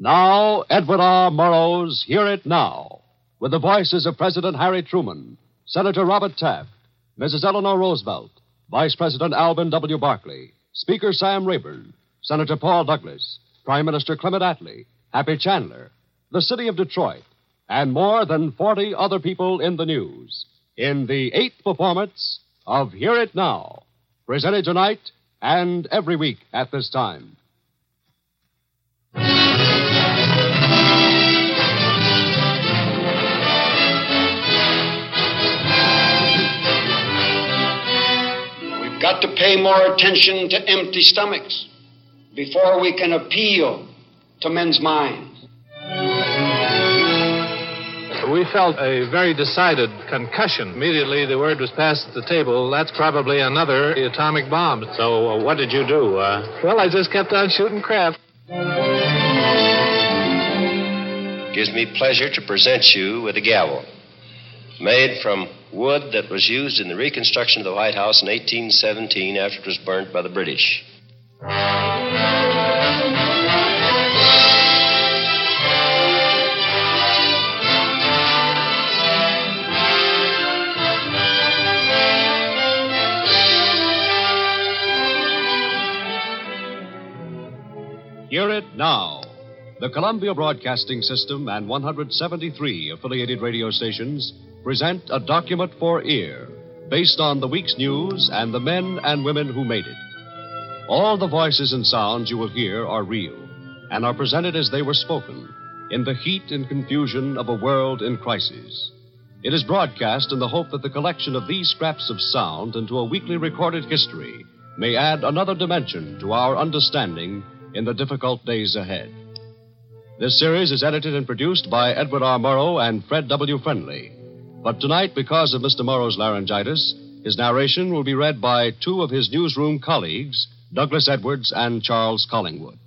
Now, Edward R. Murrow's Hear It Now, with the voices of President Harry Truman, Senator Robert Taft, Mrs. Eleanor Roosevelt, Vice President Alben W. Barkley, Speaker Sam Rayburn, Senator Paul Douglas, Prime Minister Clement Attlee, Happy Chandler, the city of Detroit, and more than 40 other people in the news in the eighth performance of Hear It Now, presented tonight and every week at this time. Got to pay more attention to empty stomachs before we can appeal to men's minds. We felt a very decided concussion. Immediately the word was passed at the table, that's probably another atomic bomb. So, uh, what did you do? Uh... Well, I just kept on shooting crap. Gives me pleasure to present you with a gavel made from wood that was used in the reconstruction of the White House in 1817 after it was burnt by the British. Hear it now. The Columbia Broadcasting System and 173 affiliated radio stations present a document for ear based on the week's news and the men and women who made it. All the voices and sounds you will hear are real and are presented as they were spoken in the heat and confusion of a world in crisis. It is broadcast in the hope that the collection of these scraps of sound into a weekly recorded history may add another dimension to our understanding in the difficult days ahead. This series is edited and produced by Edward R. Murrow and Fred W. Friendly. But tonight, because of Mr. Murrow's laryngitis, his narration will be read by two of his newsroom colleagues, Douglas Edwards and Charles Collingwood.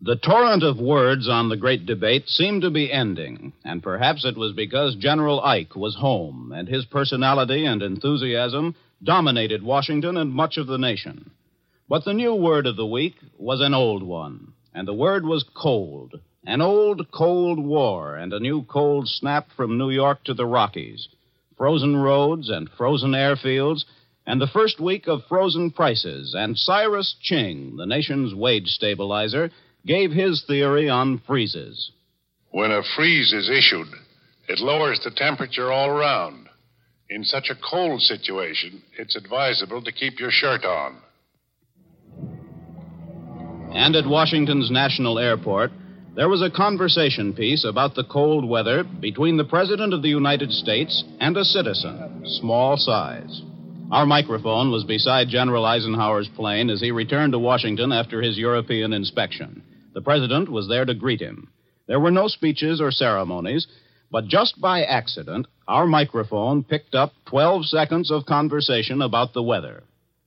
The torrent of words on the great debate seemed to be ending, and perhaps it was because General Ike was home and his personality and enthusiasm dominated Washington and much of the nation. But the new word of the week was an old one, and the word was cold. An old Cold War and a new cold snap from New York to the Rockies. Frozen roads and frozen airfields, and the first week of frozen prices. And Cyrus Ching, the nation's wage stabilizer, gave his theory on freezes. When a freeze is issued, it lowers the temperature all around. In such a cold situation, it's advisable to keep your shirt on. And at Washington's National Airport, there was a conversation piece about the cold weather between the President of the United States and a citizen, small size. Our microphone was beside General Eisenhower's plane as he returned to Washington after his European inspection. The President was there to greet him. There were no speeches or ceremonies, but just by accident, our microphone picked up 12 seconds of conversation about the weather.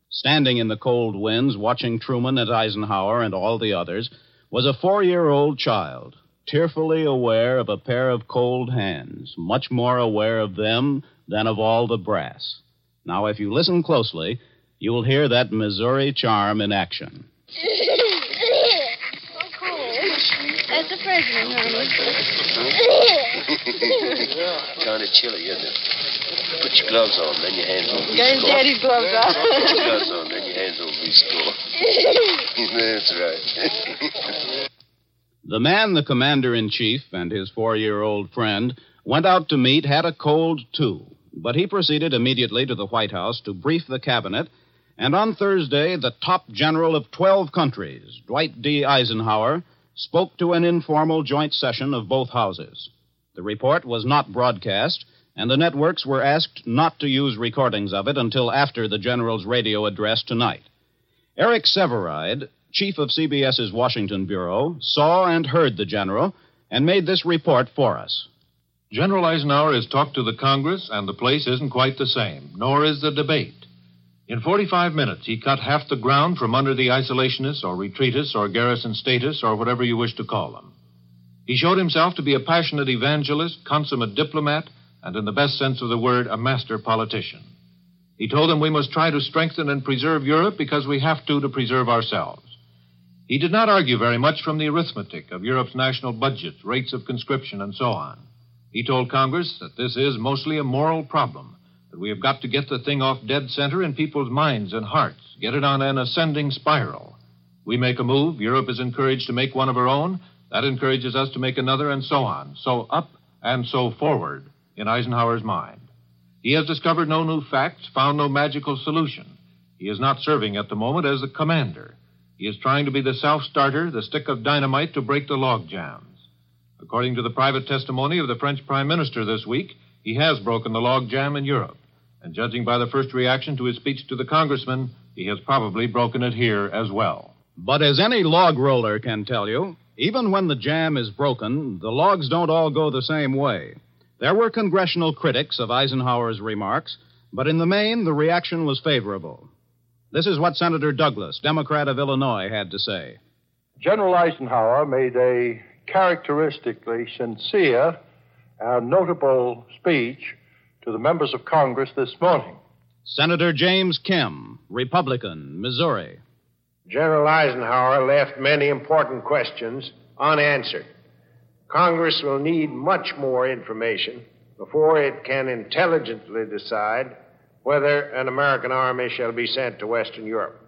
Standing in the cold winds, watching Truman and Eisenhower and all the others, was a four year old child, tearfully aware of a pair of cold hands, much more aware of them than of all the brass. Now, if you listen closely, you will hear that Missouri charm in action. That's the president, honey. kind of chilly, isn't it? Put your gloves on, then your hands on. Got his daddy's gloves on. Put your gloves on, then your hands on be score. That's right. The man, the commander in chief, and his four year old friend went out to meet had a cold, too. But he proceeded immediately to the White House to brief the cabinet. And on Thursday, the top general of 12 countries, Dwight D. Eisenhower, spoke to an informal joint session of both houses. The report was not broadcast, and the networks were asked not to use recordings of it until after the general's radio address tonight. Eric Sevareid, chief of CBS's Washington Bureau, saw and heard the general and made this report for us. General Eisenhower has talked to the Congress, and the place isn't quite the same, nor is the debate. In 45 minutes, he cut half the ground from under the isolationists or retreatists or garrison statists or whatever you wish to call them. He showed himself to be a passionate evangelist, consummate diplomat, and in the best sense of the word, a master politician. He told them we must try to strengthen and preserve Europe because we have to to preserve ourselves. He did not argue very much from the arithmetic of Europe's national budget, rates of conscription, and so on. He told Congress that this is mostly a moral problem, that we have got to get the thing off dead center in people's minds and hearts, get it on an ascending spiral. We make a move, Europe is encouraged to make one of her own, that encourages us to make another, and so on. So up and so forward in Eisenhower's mind. He has discovered no new facts, found no magical solution. He is not serving at the moment as the commander. He is trying to be the self starter, the stick of dynamite to break the log jams. According to the private testimony of the French Prime Minister this week, he has broken the log jam in Europe. And judging by the first reaction to his speech to the congressman, he has probably broken it here as well. But as any log roller can tell you, even when the jam is broken, the logs don't all go the same way. There were congressional critics of Eisenhower's remarks, but in the main, the reaction was favorable. This is what Senator Douglas, Democrat of Illinois, had to say. General Eisenhower made a characteristically sincere and notable speech to the members of Congress this morning. Senator James Kem, Republican, Missouri. General Eisenhower left many important questions unanswered. Congress will need much more information before it can intelligently decide whether an American army shall be sent to Western Europe.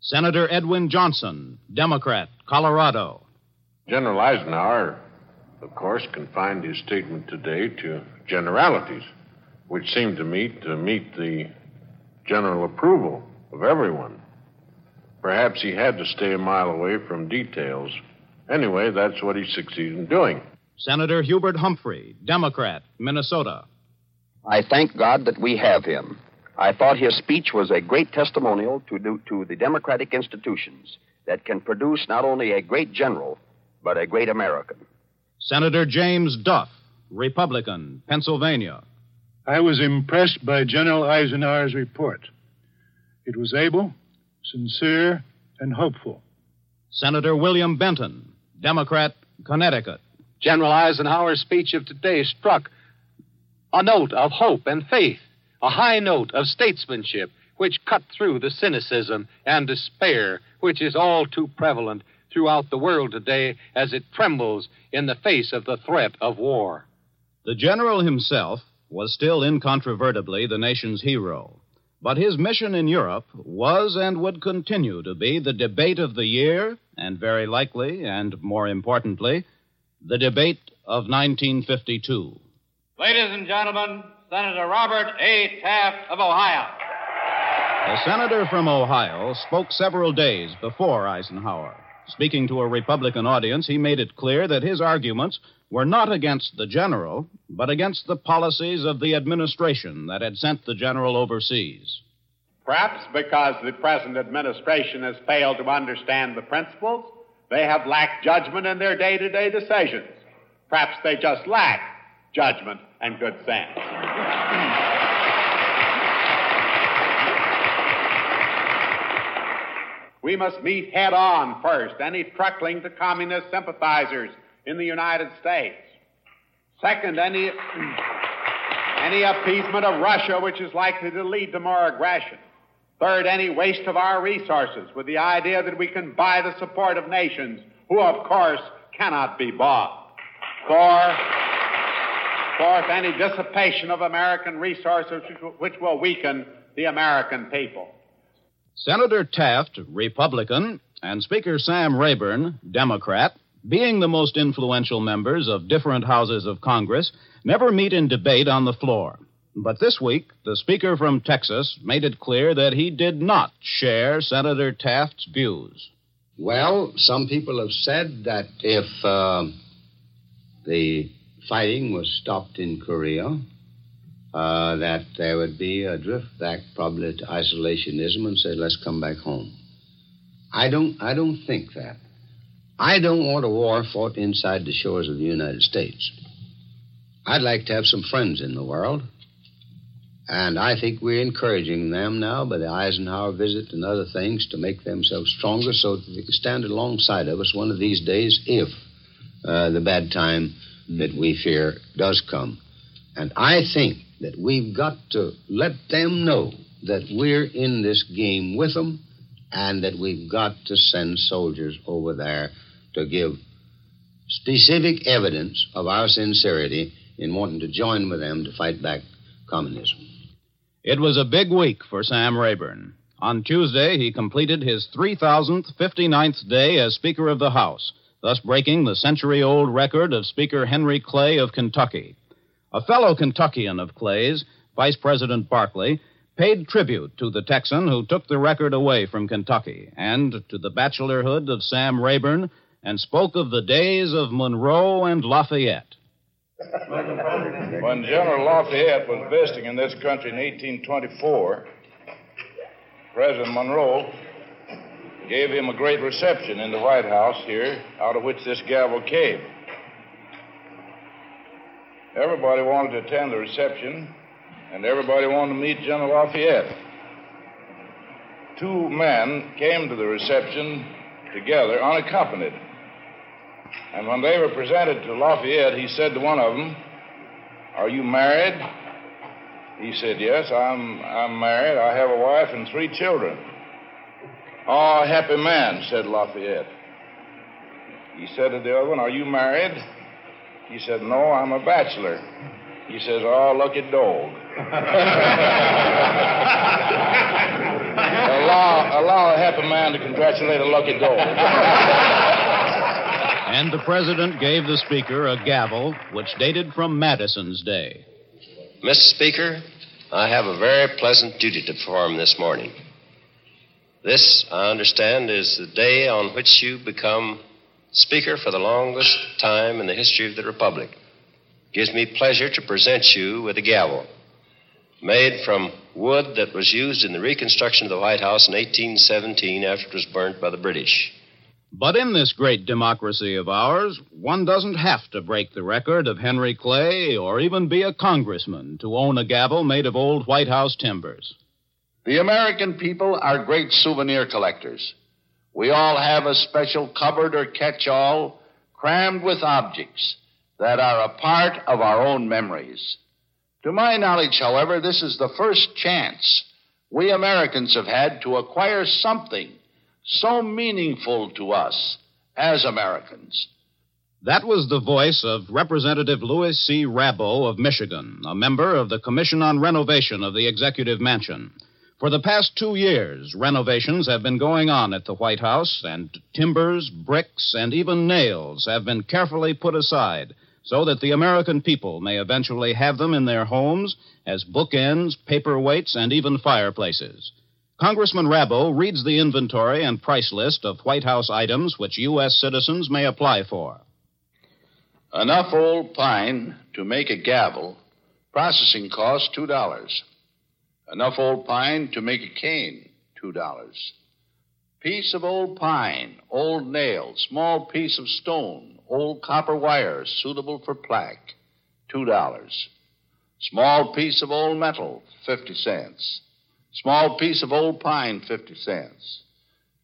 Senator Edwin Johnson, Democrat, Colorado. General Eisenhower, of course, confined his statement today to generalities, which seem to me to meet the general approval of everyone. Perhaps he had to stay a mile away from details Anyway, that's what he succeeded in doing. Senator Hubert Humphrey, Democrat, Minnesota. I thank God that we have him. I thought his speech was a great testimonial to, do, to the democratic institutions that can produce not only a great general, but a great American. Senator James Duff, Republican, Pennsylvania. I was impressed by General Eisenhower's report. It was able, sincere, and hopeful. Senator William Benton, Democrat, Connecticut. General Eisenhower's speech of today struck a note of hope and faith, a high note of statesmanship, which cut through the cynicism and despair which is all too prevalent throughout the world today as it trembles in the face of the threat of war. The general himself was still incontrovertibly the nation's hero. But his mission in Europe was and would continue to be the debate of the year, and very likely, and more importantly, the debate of 1952. Ladies and gentlemen, Senator Robert A. Taft of Ohio. The senator from Ohio spoke several days before Eisenhower. Speaking to a Republican audience, he made it clear that his arguments were not against the general, but against the policies of the administration that had sent the general overseas. Perhaps because the present administration has failed to understand the principles, they have lacked judgment in their day to day decisions. Perhaps they just lack judgment and good sense. We must meet head on first any truckling to communist sympathizers in the United States. Second, any, any appeasement of Russia which is likely to lead to more aggression. Third, any waste of our resources with the idea that we can buy the support of nations who, of course, cannot be bought. Four, fourth, any dissipation of American resources which will weaken the American people. Senator Taft, Republican, and Speaker Sam Rayburn, Democrat, being the most influential members of different houses of Congress, never meet in debate on the floor. But this week, the Speaker from Texas made it clear that he did not share Senator Taft's views. Well, some people have said that if uh, the fighting was stopped in Korea, uh, that there would be a drift back probably to isolationism and say, let's come back home. I don't, I don't think that. I don't want a war fought inside the shores of the United States. I'd like to have some friends in the world. And I think we're encouraging them now by the Eisenhower visit and other things to make themselves stronger so that they can stand alongside of us one of these days if uh, the bad time that we fear does come. And I think that we've got to let them know that we're in this game with them and that we've got to send soldiers over there to give specific evidence of our sincerity in wanting to join with them to fight back communism. It was a big week for Sam Rayburn. On Tuesday, he completed his 3,000th, 59th day as Speaker of the House, thus breaking the century old record of Speaker Henry Clay of Kentucky. A fellow Kentuckian of Clay's, Vice President Barkley, paid tribute to the Texan who took the record away from Kentucky and to the bachelorhood of Sam Rayburn and spoke of the days of Monroe and Lafayette. When General Lafayette was visiting in this country in 1824, President Monroe gave him a great reception in the White House here, out of which this gavel came. Everybody wanted to attend the reception, and everybody wanted to meet General Lafayette. Two men came to the reception together, unaccompanied. And when they were presented to Lafayette, he said to one of them, Are you married? He said, Yes, I'm, I'm married. I have a wife and three children. Oh, happy man, said Lafayette. He said to the other one, Are you married? He said, No, I'm a bachelor. He says, Oh, lucky dog. allow, allow a happy man to congratulate a lucky dog. And the president gave the speaker a gavel which dated from Madison's day. Mr. Speaker, I have a very pleasant duty to perform this morning. This, I understand, is the day on which you become Speaker for the longest time in the history of the Republic. It gives me pleasure to present you with a gavel made from wood that was used in the reconstruction of the White House in 1817 after it was burnt by the British. But in this great democracy of ours, one doesn't have to break the record of Henry Clay or even be a congressman to own a gavel made of old White House timbers. The American people are great souvenir collectors. We all have a special cupboard or catch all crammed with objects that are a part of our own memories. To my knowledge, however, this is the first chance we Americans have had to acquire something so meaningful to us as Americans. That was the voice of Representative Louis C. Rabaut of Michigan, a member of the Commission on Renovation of the Executive Mansion. For the past two years, renovations have been going on at the White House, and timbers, bricks, and even nails have been carefully put aside so that the American people may eventually have them in their homes as bookends, paperweights, and even fireplaces. Congressman Rabaut reads the inventory and price list of White House items which U.S. citizens may apply for. Enough old pine to make a gavel. Processing cost $2. Enough old pine to make a cane. $2. Piece of old pine, old nail, small piece of stone, old copper wire suitable for plaque. $2. Small piece of old metal, 50 cents. Small piece of old pine, 50 cents.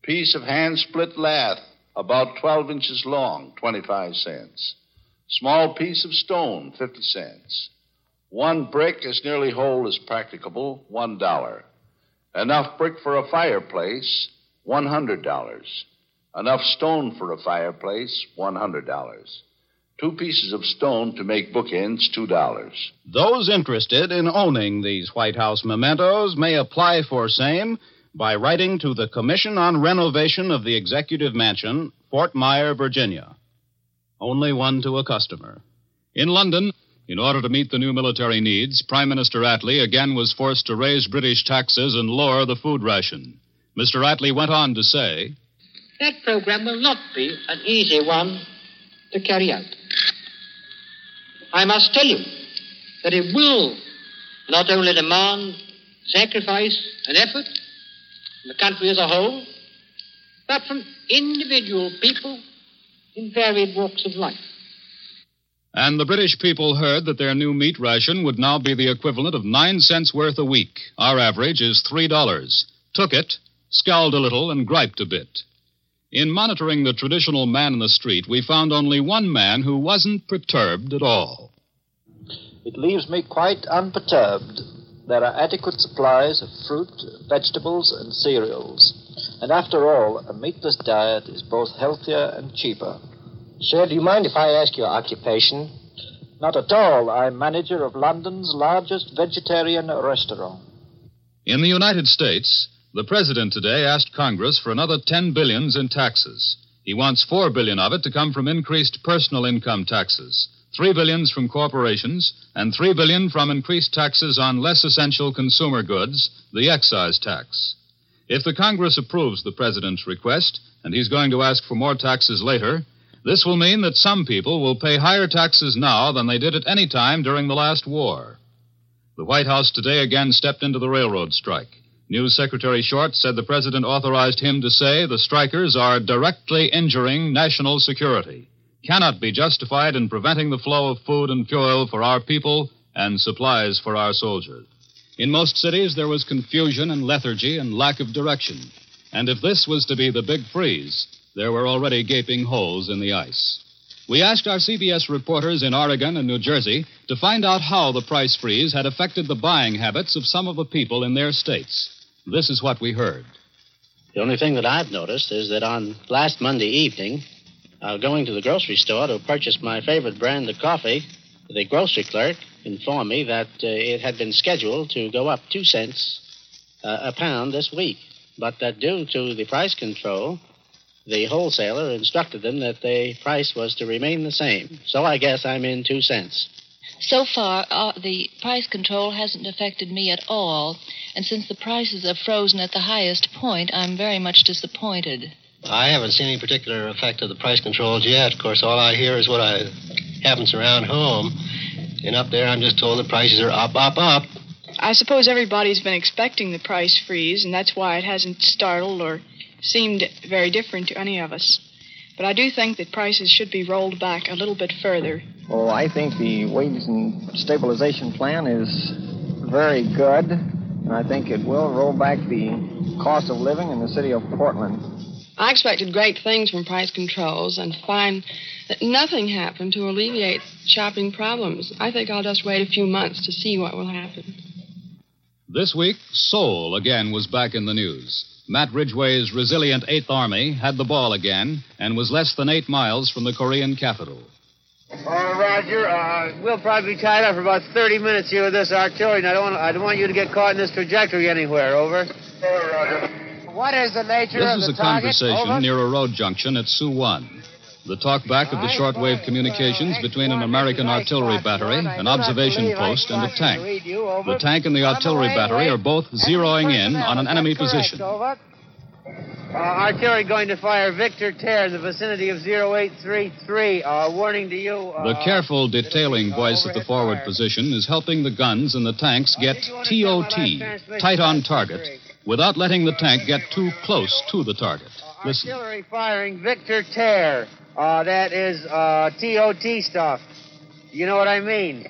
Piece of hand split lath, about 12 inches long, 25 cents. Small piece of stone, 50 cents. One brick as nearly whole as practicable, $1. Enough brick for a fireplace, $100. Enough stone for a fireplace, $100. Two pieces of stone to make bookends, $2. Those interested in owning these White House mementos may apply for same by writing to the Commission on Renovation of the Executive Mansion, Fort Myer, Virginia. Only one to a customer. In London, in order to meet the new military needs, Prime Minister Attlee again was forced to raise British taxes and lower the food ration. Mr. Attlee went on to say That program will not be an easy one to carry out. I must tell you that it will not only demand sacrifice and effort from the country as a whole, but from individual people in varied walks of life. And the British people heard that their new meat ration would now be the equivalent of nine cents worth a week. Our average is three dollars. Took it, scowled a little, and griped a bit. In monitoring the traditional man in the street, we found only one man who wasn't perturbed at all. It leaves me quite unperturbed. There are adequate supplies of fruit, vegetables, and cereals. And after all, a meatless diet is both healthier and cheaper. Sir, do you mind if I ask your occupation? Not at all. I'm manager of London's largest vegetarian restaurant. In the United States, the president today asked Congress for another 10 billions in taxes. He wants 4 billion of it to come from increased personal income taxes, 3 billions from corporations, and 3 billion from increased taxes on less essential consumer goods, the excise tax. If the Congress approves the president's request, and he's going to ask for more taxes later, this will mean that some people will pay higher taxes now than they did at any time during the last war. The White House today again stepped into the railroad strike. News Secretary Short said the president authorized him to say the strikers are directly injuring national security, cannot be justified in preventing the flow of food and fuel for our people and supplies for our soldiers. In most cities, there was confusion and lethargy and lack of direction. And if this was to be the big freeze, there were already gaping holes in the ice. We asked our CBS reporters in Oregon and New Jersey to find out how the price freeze had affected the buying habits of some of the people in their states. This is what we heard. The only thing that I've noticed is that on last Monday evening, uh, going to the grocery store to purchase my favorite brand of coffee, the grocery clerk informed me that uh, it had been scheduled to go up two cents uh, a pound this week, but that due to the price control, the wholesaler instructed them that the price was to remain the same. So I guess I'm in two cents. So far, uh, the price control hasn't affected me at all. And since the prices are frozen at the highest point, I'm very much disappointed. I haven't seen any particular effect of the price controls yet. Of course, all I hear is what I, happens around home. And up there, I'm just told the prices are up, up, up. I suppose everybody's been expecting the price freeze, and that's why it hasn't startled or seemed very different to any of us. But I do think that prices should be rolled back a little bit further. Oh, I think the wages and stabilization plan is very good, and I think it will roll back the cost of living in the city of Portland. I expected great things from price controls and find that nothing happened to alleviate shopping problems. I think I'll just wait a few months to see what will happen. This week, Seoul again was back in the news. Matt Ridgway's resilient Eighth Army had the ball again and was less than eight miles from the Korean capital. All right, Roger. Uh, we'll probably be tied up for about 30 minutes here with this artillery, and I don't, want, I don't want you to get caught in this trajectory anywhere. Over. All Roger. What is the nature of This of is a target? conversation Over. near a road junction at Suwon. The talkback of the shortwave communications between an American artillery battery, an observation post, and a tank. The tank and the artillery battery are both zeroing in on an enemy position. Uh, artillery going to fire Victor Tear in the vicinity of 0833. Uh, warning to you. Uh, The careful detailing voice at the forward position is helping the guns and the tanks get TOT, tight on target, without letting the tank get too close to the target. Listen. Artillery firing Victor Tear. Uh, that is uh, TOT stuff. You know what I mean?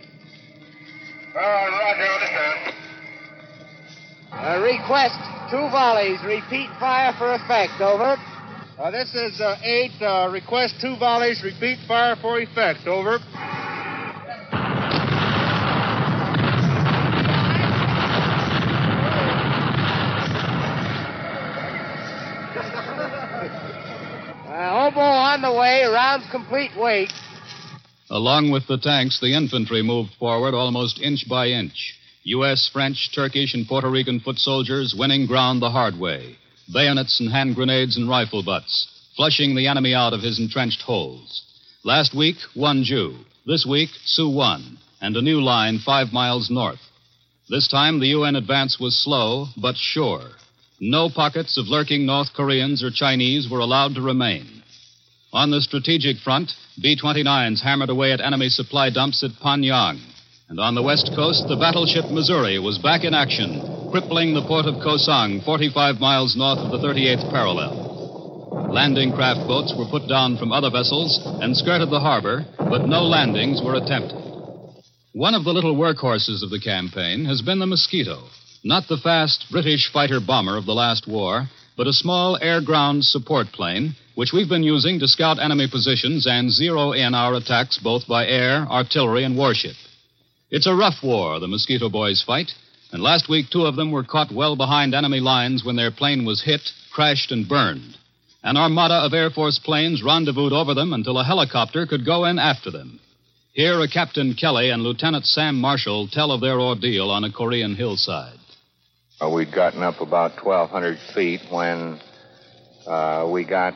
Uh, Roger, understand. Uh, request two volleys. Repeat fire for effect. Over. Uh, this is uh, 8. Uh, request two volleys. Repeat fire for effect. Over. On the way. Complete. Wait. Along with the tanks, the infantry moved forward almost inch by inch. U.S., French, Turkish, and Puerto Rican foot soldiers winning ground the hard way. Bayonets and hand grenades and rifle butts, flushing the enemy out of his entrenched holes. Last week, Wonju. This week, Suwon, and a new line five miles north. This time, the UN advance was slow, but sure. No pockets of lurking North Koreans or Chinese were allowed to remain. On the strategic front, B 29s hammered away at enemy supply dumps at Pyongyang. And on the west coast, the battleship Missouri was back in action, crippling the port of Kosang, 45 miles north of the 38th parallel. Landing craft boats were put down from other vessels and skirted the harbor, but no landings were attempted. One of the little workhorses of the campaign has been the Mosquito, not the fast British fighter bomber of the last war, but a small air ground support plane, which we've been using to scout enemy positions and zero in our attacks both by air, artillery, and warship. It's a rough war the Mosquito boys fight, and last week two of them were caught well behind enemy lines when their plane was hit, crashed and burned. An armada of Air Force planes rendezvoused over them until a helicopter could go in after them. Here, a Captain Kelly and Lieutenant Sam Marshall tell of their ordeal on a Korean hillside. Uh, we'd gotten up about 1,200 feet when uh, we got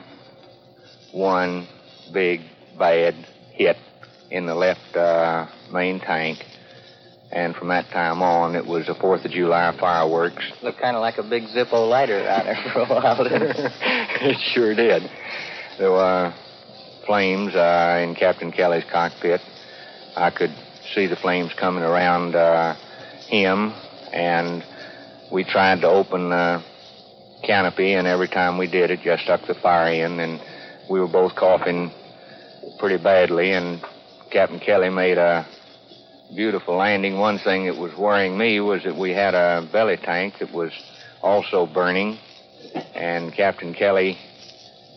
one big bad hit in the left uh, main tank. And from that time on, it was a Fourth of July fireworks. Looked kind of like a big Zippo lighter out there for a while. it sure did. There were flames uh, in Captain Kelly's cockpit. I could see the flames coming around uh, him, and we tried to open the canopy, and every time we did, it just stuck the fire in, and we were both coughing pretty badly, and Captain Kelly made a beautiful landing. One thing that was worrying me was that we had a belly tank that was also burning, and Captain Kelly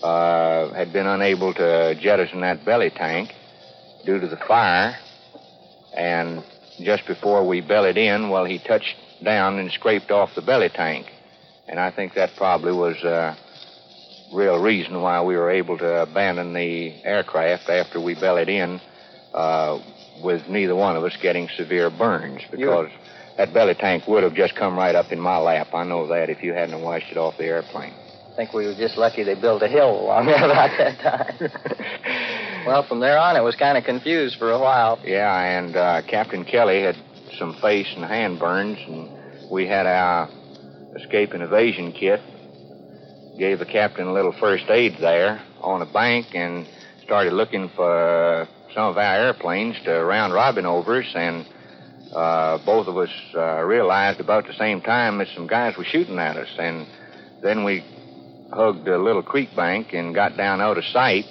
uh, had been unable to jettison that belly tank due to the fire. And just before we bellied in, well, he touched down and scraped off the belly tank. And I think that probably was a real reason why we were able to abandon the aircraft after we bellied in uh, with neither one of us getting severe burns because that belly tank would have just come right up in my lap. I know that if you hadn't washed it off the airplane. I think we were just lucky they built a hill along there about that time. well, from there on, it was kind of confused for a while. Yeah, and uh, Captain Kelly had some face and hand burns, and we had our escape and evasion kit. Gave the captain a little first aid there on a bank and started looking for some of our airplanes to round robin over us, and uh, both of us uh, realized about the same time that some guys were shooting at us. And then we hugged a little creek bank and got down out of sight.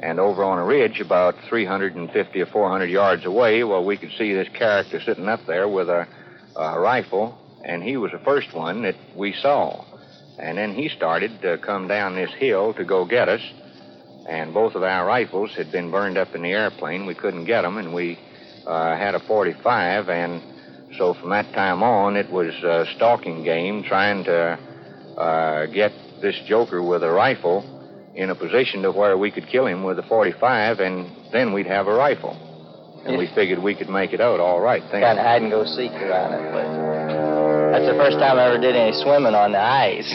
And over on a ridge, about 350 or 400 yards away, well, we could see this character sitting up there with a, a rifle, and he was the first one that we saw. And then he started to come down this hill to go get us and both of our rifles had been burned up in the airplane. We couldn't get them, and we uh, had a 45, and so from that time on, it was a stalking game trying to uh, get this joker with a rifle in a position to where we could kill him with a 45, and then we'd have a rifle. And we figured we could make it out all right. Kind of hide and go seek around that place. That's the first time I ever did any swimming on the ice.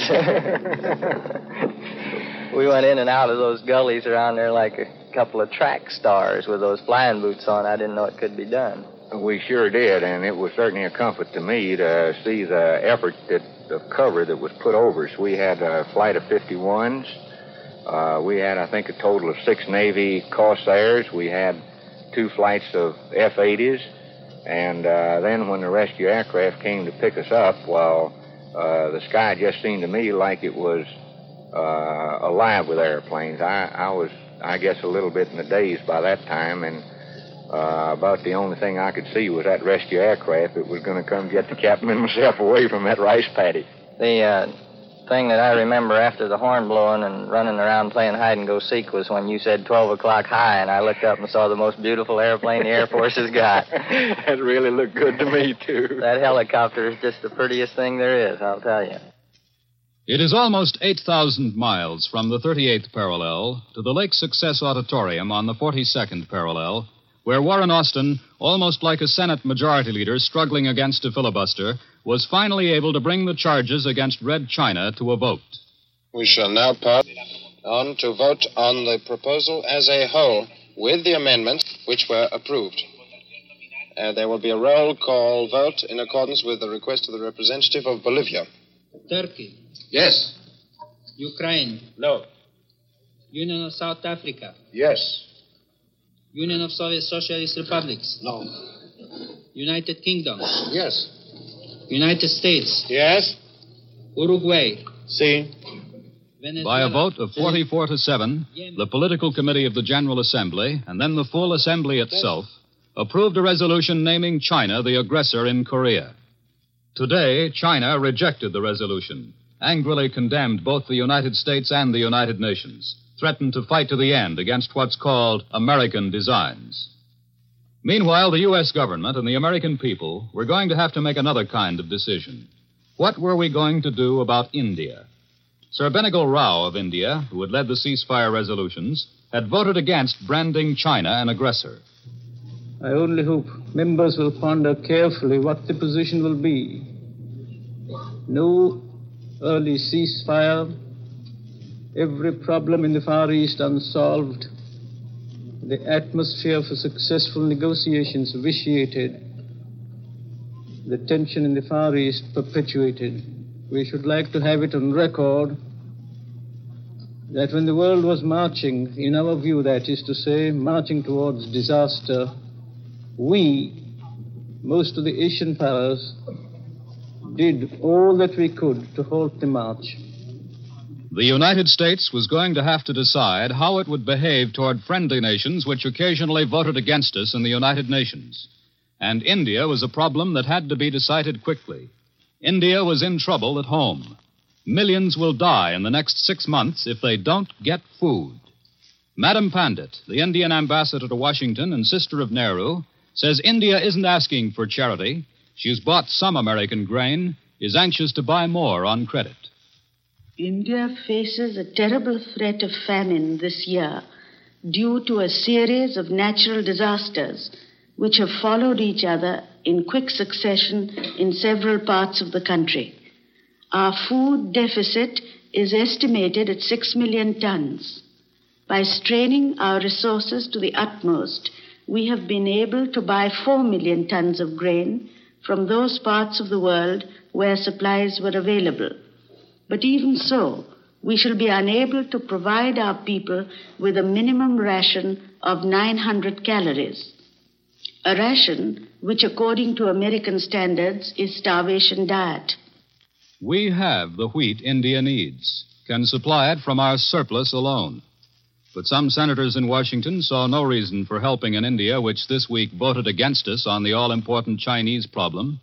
we went in and out of those gullies around there like a couple of track stars with those flying boots on. I didn't know it could be done. We sure did, and it was certainly a comfort to me to see the effort that, of cover that was put over us. We had a flight of 51s. Uh, we had, I think, a total of six Navy Corsairs. We had two flights of F 80s. And uh, then when the rescue aircraft came to pick us up, well, uh, the sky just seemed to me like it was uh, alive with airplanes. I, I was, I guess, a little bit in a daze by that time, and uh, about the only thing I could see was that rescue aircraft that was going to come get the captain and myself away from that rice paddy. The uh, thing that I remember after the horn blowing and running around playing hide and go seek was when you said 12 o'clock high, and I looked up and saw the most beautiful airplane the Air Force has got. that really looked good to me, too. That helicopter is just the prettiest thing there is, I'll tell you. It is almost 8,000 miles from the 38th parallel to the Lake Success Auditorium on the 42nd parallel, where Warren Austin, almost like a Senate majority leader struggling against a filibuster, was finally able to bring the charges against Red China to a vote. We shall now pass on to vote on the proposal as a whole with the amendments which were approved. Uh, there will be a roll call vote in accordance with the request of the representative of Bolivia. Turkey. Yes. Ukraine. No. Union of South Africa. Yes. Union of Soviet Socialist Republics. No. United Kingdom. Yes. United States. Yes. Uruguay. See. By a vote of 44 to 7, the Political Committee of the General Assembly, and then the full Assembly itself, approved a resolution naming China the aggressor in Korea. Today, China rejected the resolution, angrily condemned both the United States and the United Nations, threatened to fight to the end against what's called American designs. Meanwhile, the U.S. government and the American people were going to have to make another kind of decision. What were we going to do about India? Sir Benegal Rao of India, who had led the ceasefire resolutions, had voted against branding China an aggressor. I only hope members will ponder carefully what the position will be. No early ceasefire, every problem in the Far East unsolved, the atmosphere for successful negotiations vitiated, the tension in the Far East perpetuated. We should like to have it on record that when the world was marching, in our view, that is to say, marching towards disaster, we, most of the Asian powers, did all that we could to halt the march. The United States was going to have to decide how it would behave toward friendly nations which occasionally voted against us in the United Nations. And India was a problem that had to be decided quickly. India was in trouble at home. Millions will die in the next six months if they don't get food. Madam Pandit, the Indian ambassador to Washington and sister of Nehru, says India isn't asking for charity. She's bought some American grain, is anxious to buy more on credit. India faces a terrible threat of famine this year due to a series of natural disasters which have followed each other in quick succession in several parts of the country. Our food deficit is estimated at 6 million tons. By straining our resources to the utmost, we have been able to buy 4 million tons of grain from those parts of the world where supplies were available. But even so, we shall be unable to provide our people with a minimum ration of 900 calories. A ration which, according to American standards, is starvation diet. We have the wheat India needs, can supply it from our surplus alone. But some senators in Washington saw no reason for helping an India which this week voted against us on the all important Chinese problem.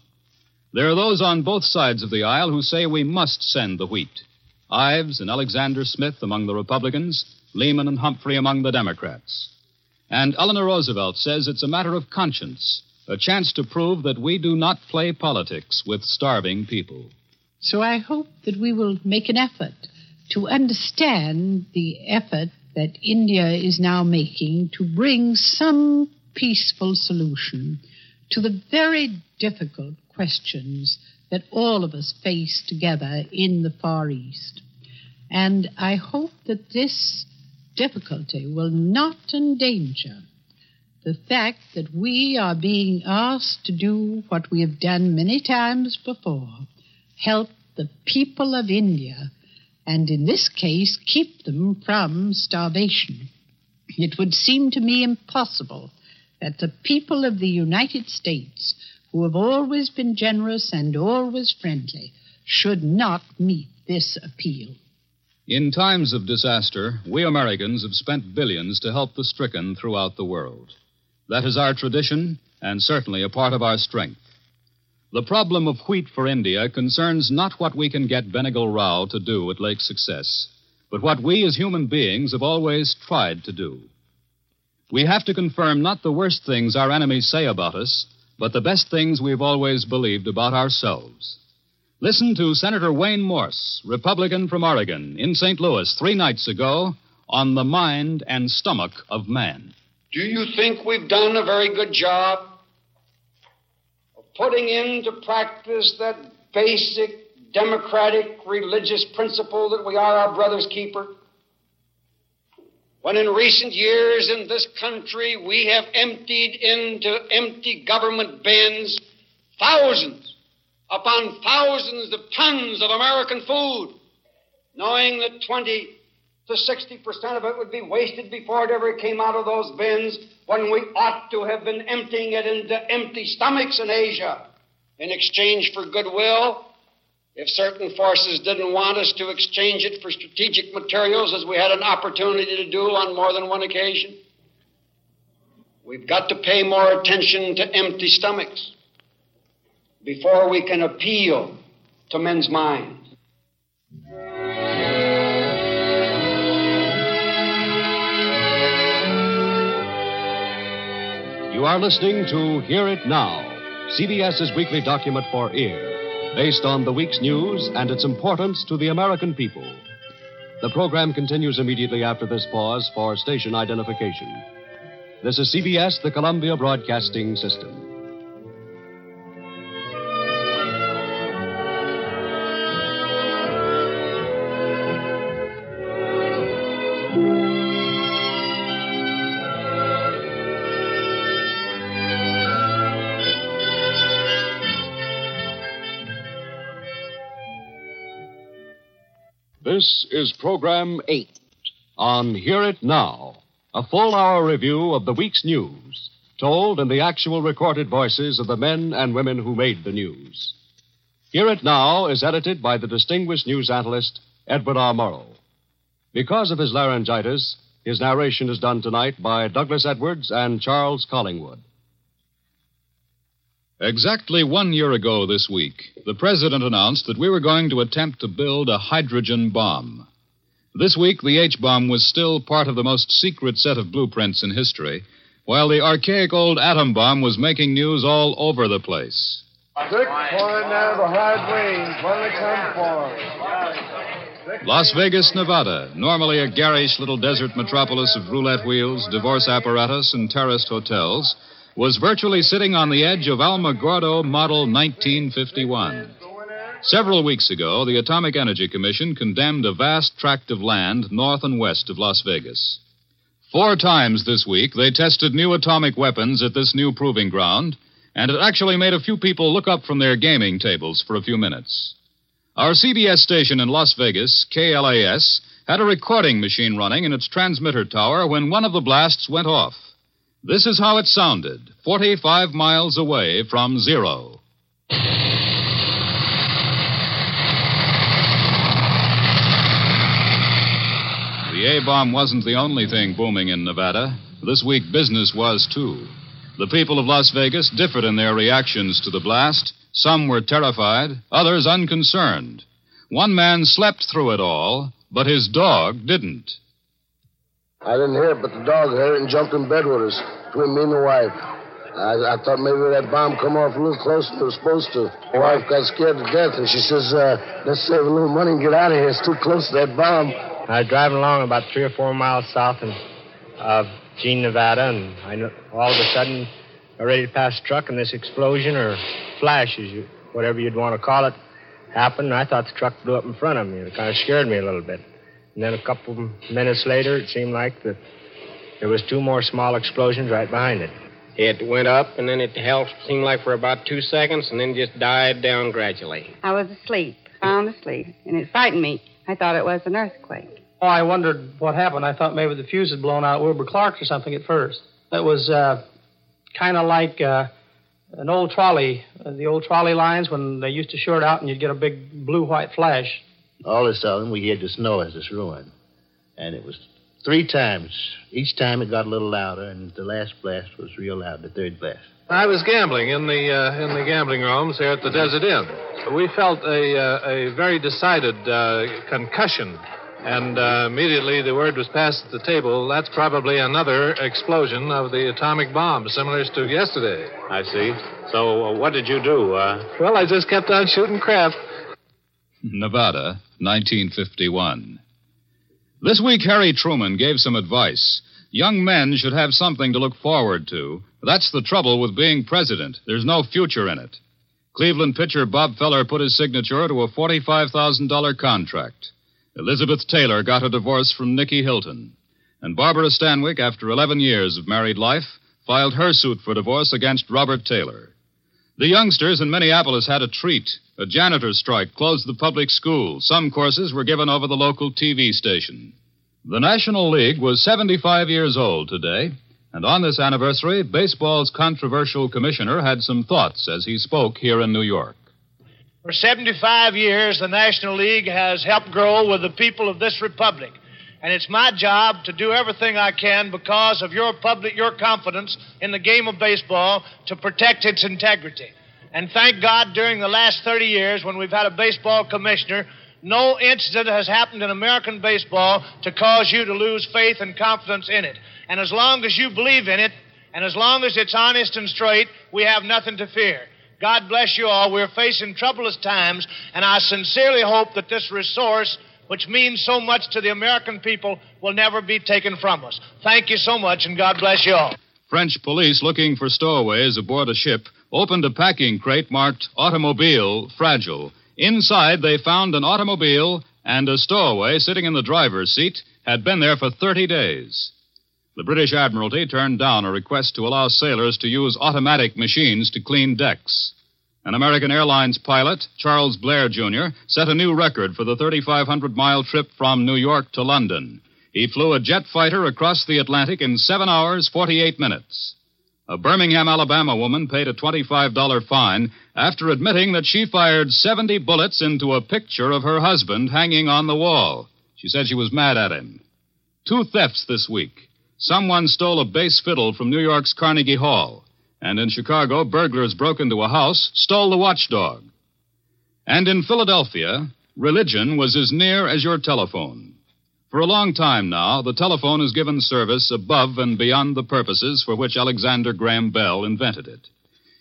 There are those on both sides of the aisle who say we must send the wheat. Ives and Alexander Smith among the Republicans, Lehman and Humphrey among the Democrats. And Eleanor Roosevelt says it's a matter of conscience, a chance to prove that we do not play politics with starving people. So I hope that we will make an effort to understand the effort that India is now making to bring some peaceful solution to the very difficult questions that all of us face together in the Far East. And I hope that this difficulty will not endanger the fact that we are being asked to do what we have done many times before help the people of India, and in this case, keep them from starvation. It would seem to me impossible that the people of the United States, who have always been generous and always friendly, should not meet this appeal. In times of disaster, we Americans have spent billions to help the stricken throughout the world. That is our tradition and certainly a part of our strength. The problem of wheat for India concerns not what we can get Benegal Rao to do at Lake Success, but what we as human beings have always tried to do. We have to confirm not the worst things our enemies say about us, but the best things we've always believed about ourselves. Listen to Senator Wayne Morse, Republican from Oregon, in St. Louis three nights ago on the mind and stomach of man. Do you think we've done a very good job of putting into practice that basic democratic religious principle that we are our brother's keeper? When in recent years in this country we have emptied into empty government bins thousands upon thousands of tons of American food, knowing that 20 to 60 percent of it would be wasted before it ever came out of those bins when we ought to have been emptying it into empty stomachs in Asia in exchange for goodwill. If certain forces didn't want us to exchange it for strategic materials, as we had an opportunity to do on more than one occasion, we've got to pay more attention to empty stomachs before we can appeal to men's minds. You are listening to Hear It Now, CBS's weekly document for ear, based on the week's news and its importance to the American people. The program continues immediately after this pause for station identification. This is CBS, the Columbia Broadcasting System. This is Program 8 on Hear It Now, a full hour review of the week's news, told in the actual recorded voices of the men and women who made the news. Hear It Now is edited by the distinguished news analyst Edward R. Murrow. Because of his laryngitis, his narration is done tonight by Douglas Edwards and Charles Collingwood. Exactly one year ago this week, the President announced that we were going to attempt to build a hydrogen bomb. This week, the H bomb was still part of the most secret set of blueprints in history, while the archaic old atom bomb was making news all over the place. Six point now, the hard wings. They come for? Las Vegas, Nevada, normally a garish little desert metropolis of roulette wheels, divorce apparatus, and terraced hotels, was virtually sitting on the edge of Alamogordo Model 1951. Several weeks ago, the Atomic Energy Commission condemned a vast tract of land north and west of Las Vegas. Four times this week, they tested new atomic weapons at this new proving ground, and it actually made a few people look up from their gaming tables for a few minutes. Our CBS station in Las Vegas, KLAS, had a recording machine running in its transmitter tower when one of the blasts went off. This is how it sounded 45 miles away from zero. The A bomb wasn't the only thing booming in Nevada. This week, business was too. The people of Las Vegas differed in their reactions to the blast. Some were terrified, others unconcerned. One man slept through it all, but his dog didn't. I didn't hear it, but the dog heard it and jumped in bed with us, between me and the wife. I, I thought maybe that bomb come off a little closer than it was supposed to. The wife got scared to death, and she says, uh, let's save a little money and get out of here. It's too close to that bomb. I was driving along about three or four miles south of uh, Jean, Nevada, and I know, all of a sudden, I ready to pass a truck, and this explosion or flash, as you, whatever you'd want to call it, happened. And I thought the truck blew up in front of me. It kind of scared me a little bit. And then a couple minutes later, it seemed like that there was two more small explosions right behind it. It went up, and then it held, seemed like for about two seconds, and then just died down gradually. I was asleep, sound asleep, and it frightened me. I thought it was an earthquake. Oh, I wondered what happened. I thought maybe the fuse had blown out Wilbur Clark or something at first. That was uh, kind of like uh, an old trolley, uh, the old trolley lines when they used to short out and you'd get a big blue-white flash. All of a sudden, we heard the snow as this ruined. And it was three times. Each time it got a little louder, and the last blast was real loud, the third blast. I was gambling in the uh, in the gambling rooms here at the Desert Inn. We felt a uh, a very decided uh, concussion, and uh, immediately the word was passed at the table. That's probably another explosion of the atomic bomb, similar to yesterday. I see. So, uh, what did you do? Uh... Well, I just kept on shooting crap. Nevada, 1951. This week, Harry Truman gave some advice. Young men should have something to look forward to. That's the trouble with being president. There's no future in it. Cleveland pitcher Bob Feller put his signature to a $45,000 contract. Elizabeth Taylor got a divorce from Nicky Hilton. And Barbara Stanwyck, after 11 years of married life, filed her suit for divorce against Robert Taylor. The youngsters in Minneapolis had a treat. A janitor's strike closed the public schools. Some courses were given over the local TV station. The National League was 75 years old today, and on this anniversary, baseball's controversial commissioner had some thoughts as he spoke here in New York. For 75 years, the National League has helped grow with the people of this republic. And it's my job to do everything I can because of your public, your confidence in the game of baseball to protect its integrity. And thank God during the last 30 years when we've had a baseball commissioner, no incident has happened in American baseball to cause you to lose faith and confidence in it. And as long as you believe in it, and as long as it's honest and straight, we have nothing to fear. God bless you all. We're facing troublous times, and I sincerely hope that this resource which means so much to the American people, will never be taken from us. Thank you so much, and God bless you all. French police looking for stowaways aboard a ship opened a packing crate marked Automobile Fragile. Inside, they found an automobile and a stowaway sitting in the driver's seat had been there for 30 days. The British Admiralty turned down a request to allow sailors to use automatic machines to clean decks. An American Airlines pilot, Charles Blair Jr., set a new record for the 3,500 mile trip from New York to London. He flew a jet fighter across the Atlantic in 7 hours, 48 minutes. A Birmingham, Alabama woman paid a $25 fine after admitting that she fired 70 bullets into a picture of her husband hanging on the wall. She said she was mad at him. Two thefts this week. Someone stole a bass fiddle from New York's Carnegie Hall. And in Chicago, burglars broke into a house, stole the watchdog. And in Philadelphia, religion was as near as your telephone. For a long time now, the telephone has given service above and beyond the purposes for which Alexander Graham Bell invented it.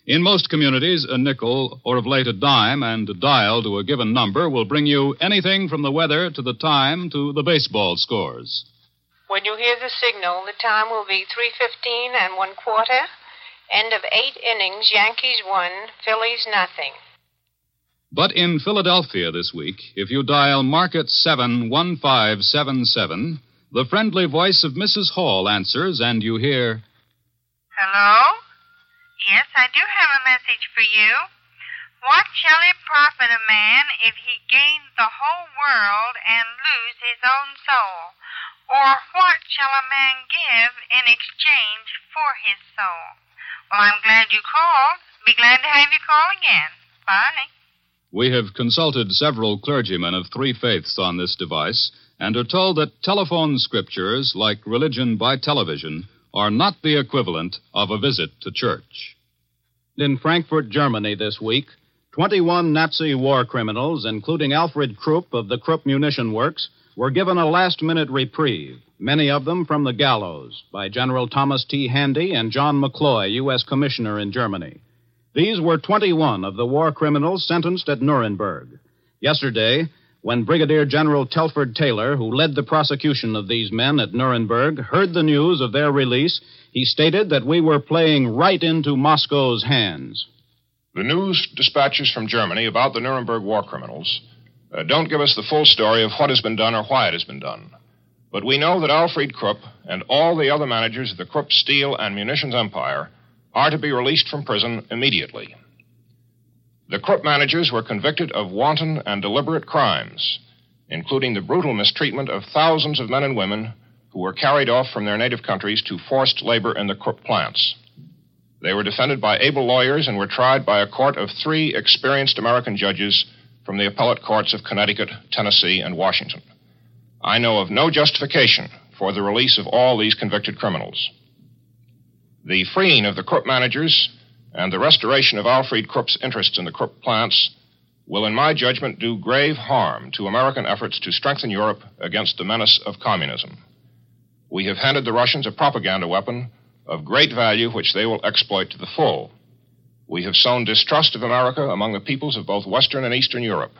In most communities, a nickel, or of late a dime, and a dial to a given number will bring you anything from the weather to the time to the baseball scores. When you hear the signal, the time will be 3.15 and one quarter. End of eight innings, Yankees one, Phillies nothing. But in Philadelphia this week, if you dial Market 71577, the friendly voice of Mrs. Hall answers, and you hear, Hello? Yes, I do have a message for you. What shall it profit a man if he gains the whole world and lose his own soul? Or what shall a man give in exchange for his soul? Well, I'm glad you called. Be glad to have you call again. Bye. We have consulted several clergymen of three faiths on this device and are told that telephone scriptures, like religion by television, are not the equivalent of a visit to church. In Frankfurt, Germany this week, 21 Nazi war criminals, including Alfred Krupp of the Krupp Munition Works, were given a last minute reprieve, many of them from the gallows, by General Thomas T. Handy and John McCloy, U.S. Commissioner in Germany. These were 21 of the war criminals sentenced at Nuremberg. Yesterday, when Brigadier General Telford Taylor, who led the prosecution of these men at Nuremberg, heard the news of their release, he stated that we were playing right into Moscow's hands. The news dispatches from Germany about the Nuremberg war criminals uh, don't give us the full story of what has been done or why it has been done. But we know that Alfred Krupp and all the other managers of the Krupp steel and munitions empire are to be released from prison immediately. The Krupp managers were convicted of wanton and deliberate crimes, including the brutal mistreatment of thousands of men and women who were carried off from their native countries to forced labor in the Krupp plants. They were defended by able lawyers and were tried by a court of three experienced American judges from the appellate courts of Connecticut, Tennessee, and Washington. I know of no justification for the release of all these convicted criminals. The freeing of the Krupp managers and the restoration of Alfred Krupp's interests in the Krupp plants will, in my judgment, do grave harm to American efforts to strengthen Europe against the menace of communism. We have handed the Russians a propaganda weapon of great value which they will exploit to the full. We have sown distrust of America among the peoples of both Western and Eastern Europe.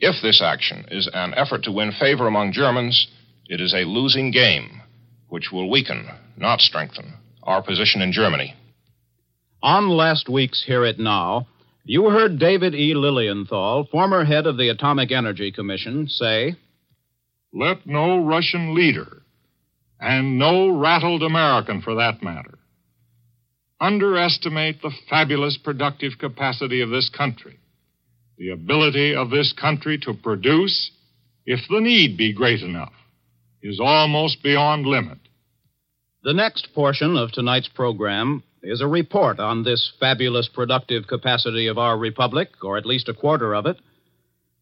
If this action is an effort to win favor among Germans, it is a losing game, which will weaken, not strengthen, our position in Germany. On last week's Hear It Now, you heard David E. Lilienthal, former head of the Atomic Energy Commission, say Let no Russian leader, and no rattled American for that matter, underestimate the fabulous productive capacity of this country, the ability of this country to produce, if the need be great enough, is almost beyond limit. The next portion of tonight's program is a report on this fabulous productive capacity of our republic, or at least a quarter of it.